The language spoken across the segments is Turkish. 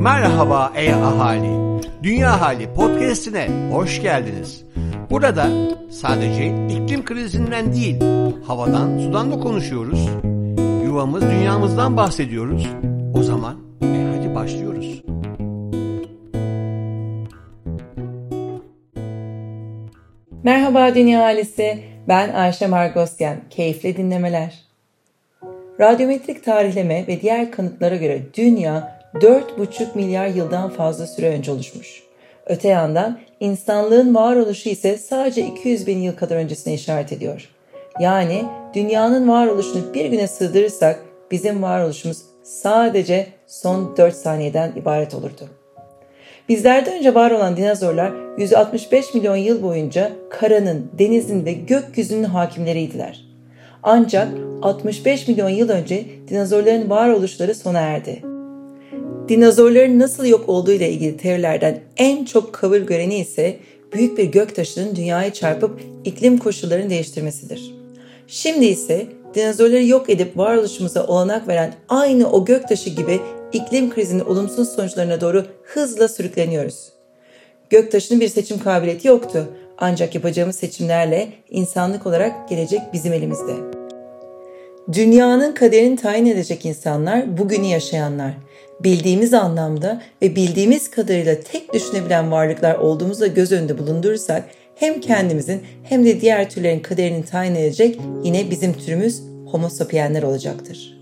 Merhaba ey ahali. Dünya Hali podcast'ine hoş geldiniz. Burada sadece iklim krizinden değil, havadan, sudan da konuşuyoruz. Yuvamız, dünyamızdan bahsediyoruz. O zaman e hadi başlıyoruz. Merhaba Dünya Ailesi, ben Ayşe Margosyan. Keyifli dinlemeler. Radyometrik tarihleme ve diğer kanıtlara göre Dünya 4,5 milyar yıldan fazla süre önce oluşmuş. Öte yandan insanlığın varoluşu ise sadece 200 bin yıl kadar öncesine işaret ediyor. Yani dünyanın varoluşunu bir güne sığdırırsak bizim varoluşumuz sadece son 4 saniyeden ibaret olurdu. Bizlerden önce var olan dinozorlar 165 milyon yıl boyunca karanın, denizin ve gökyüzünün hakimleriydiler. Ancak 65 milyon yıl önce dinozorların varoluşları sona erdi. Dinozorların nasıl yok olduğu ile ilgili teorilerden en çok kabul göreni ise büyük bir göktaşının dünyaya çarpıp iklim koşullarını değiştirmesidir. Şimdi ise dinozorları yok edip varoluşumuza olanak veren aynı o göktaşı gibi iklim krizinin olumsuz sonuçlarına doğru hızla sürükleniyoruz. Göktaşının bir seçim kabiliyeti yoktu. Ancak yapacağımız seçimlerle insanlık olarak gelecek bizim elimizde. Dünyanın kaderini tayin edecek insanlar bugünü yaşayanlar. Bildiğimiz anlamda ve bildiğimiz kadarıyla tek düşünebilen varlıklar olduğumuzda göz önünde bulundurursak hem kendimizin hem de diğer türlerin kaderini tayin edecek yine bizim türümüz Homo sapienler olacaktır.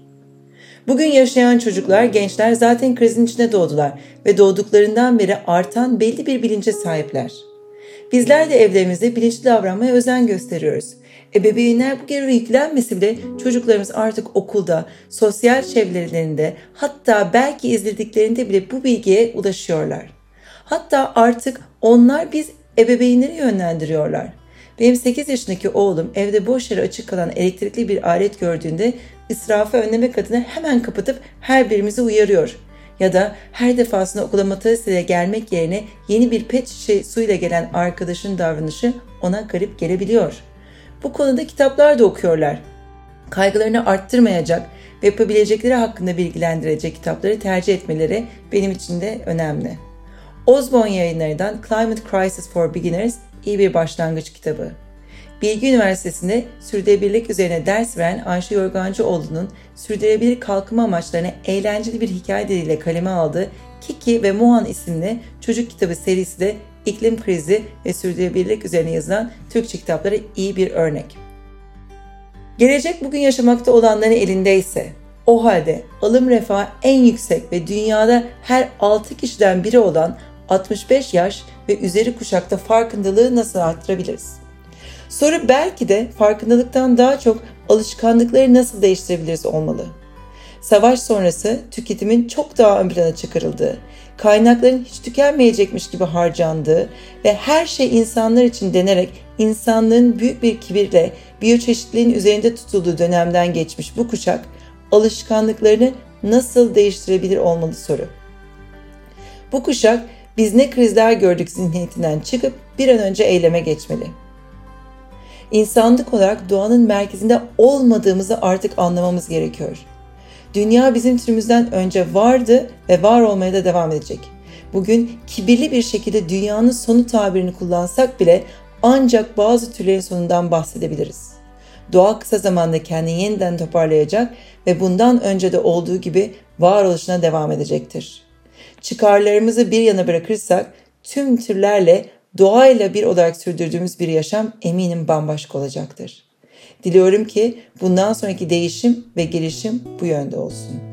Bugün yaşayan çocuklar, gençler zaten krizin içine doğdular ve doğduklarından beri artan belli bir bilince sahipler. Bizler de evlerimizde bilinçli davranmaya özen gösteriyoruz. Ebeveynler bu görevi yüklenmesi bile çocuklarımız artık okulda, sosyal çevrelerinde hatta belki izlediklerinde bile bu bilgiye ulaşıyorlar. Hatta artık onlar biz ebeveynleri yönlendiriyorlar. Benim 8 yaşındaki oğlum evde boş yere açık kalan elektrikli bir alet gördüğünde israfı önlemek adına hemen kapatıp her birimizi uyarıyor. Ya da her defasında okula motorisiyle gelmek yerine yeni bir pet şişe suyla gelen arkadaşın davranışı ona garip gelebiliyor. Bu konuda kitaplar da okuyorlar. Kaygılarını arttırmayacak ve yapabilecekleri hakkında bilgilendirecek kitapları tercih etmeleri benim için de önemli. Osborne yayınlarından Climate Crisis for Beginners iyi bir başlangıç kitabı. Bilgi Üniversitesi'nde sürdürülebilirlik üzerine ders veren Ayşe Yorgancıoğlu'nun sürdürülebilir kalkınma amaçlarını eğlenceli bir hikaye diliyle kaleme aldığı Kiki ve Mohan isimli çocuk kitabı serisi de iklim krizi ve sürdürülebilirlik üzerine yazılan Türkçe kitapları iyi bir örnek. Gelecek bugün yaşamakta olanların elindeyse, o halde alım refahı en yüksek ve dünyada her 6 kişiden biri olan 65 yaş ve üzeri kuşakta farkındalığı nasıl arttırabiliriz? Soru belki de farkındalıktan daha çok alışkanlıkları nasıl değiştirebiliriz olmalı. Savaş sonrası tüketimin çok daha ön plana çıkarıldığı, kaynakların hiç tükenmeyecekmiş gibi harcandığı ve her şey insanlar için denerek insanlığın büyük bir kibirle biyoçeşitliliğin üzerinde tutulduğu dönemden geçmiş bu kuşak alışkanlıklarını nasıl değiştirebilir olmalı soru. Bu kuşak biz ne krizler gördük zihniyetinden çıkıp bir an önce eyleme geçmeli. İnsanlık olarak doğanın merkezinde olmadığımızı artık anlamamız gerekiyor. Dünya bizim türümüzden önce vardı ve var olmaya da devam edecek. Bugün kibirli bir şekilde dünyanın sonu tabirini kullansak bile ancak bazı türlerin sonundan bahsedebiliriz. Doğa kısa zamanda kendini yeniden toparlayacak ve bundan önce de olduğu gibi varoluşuna devam edecektir. Çıkarlarımızı bir yana bırakırsak tüm türlerle doğayla bir olarak sürdürdüğümüz bir yaşam eminim bambaşka olacaktır. Diliyorum ki bundan sonraki değişim ve gelişim bu yönde olsun.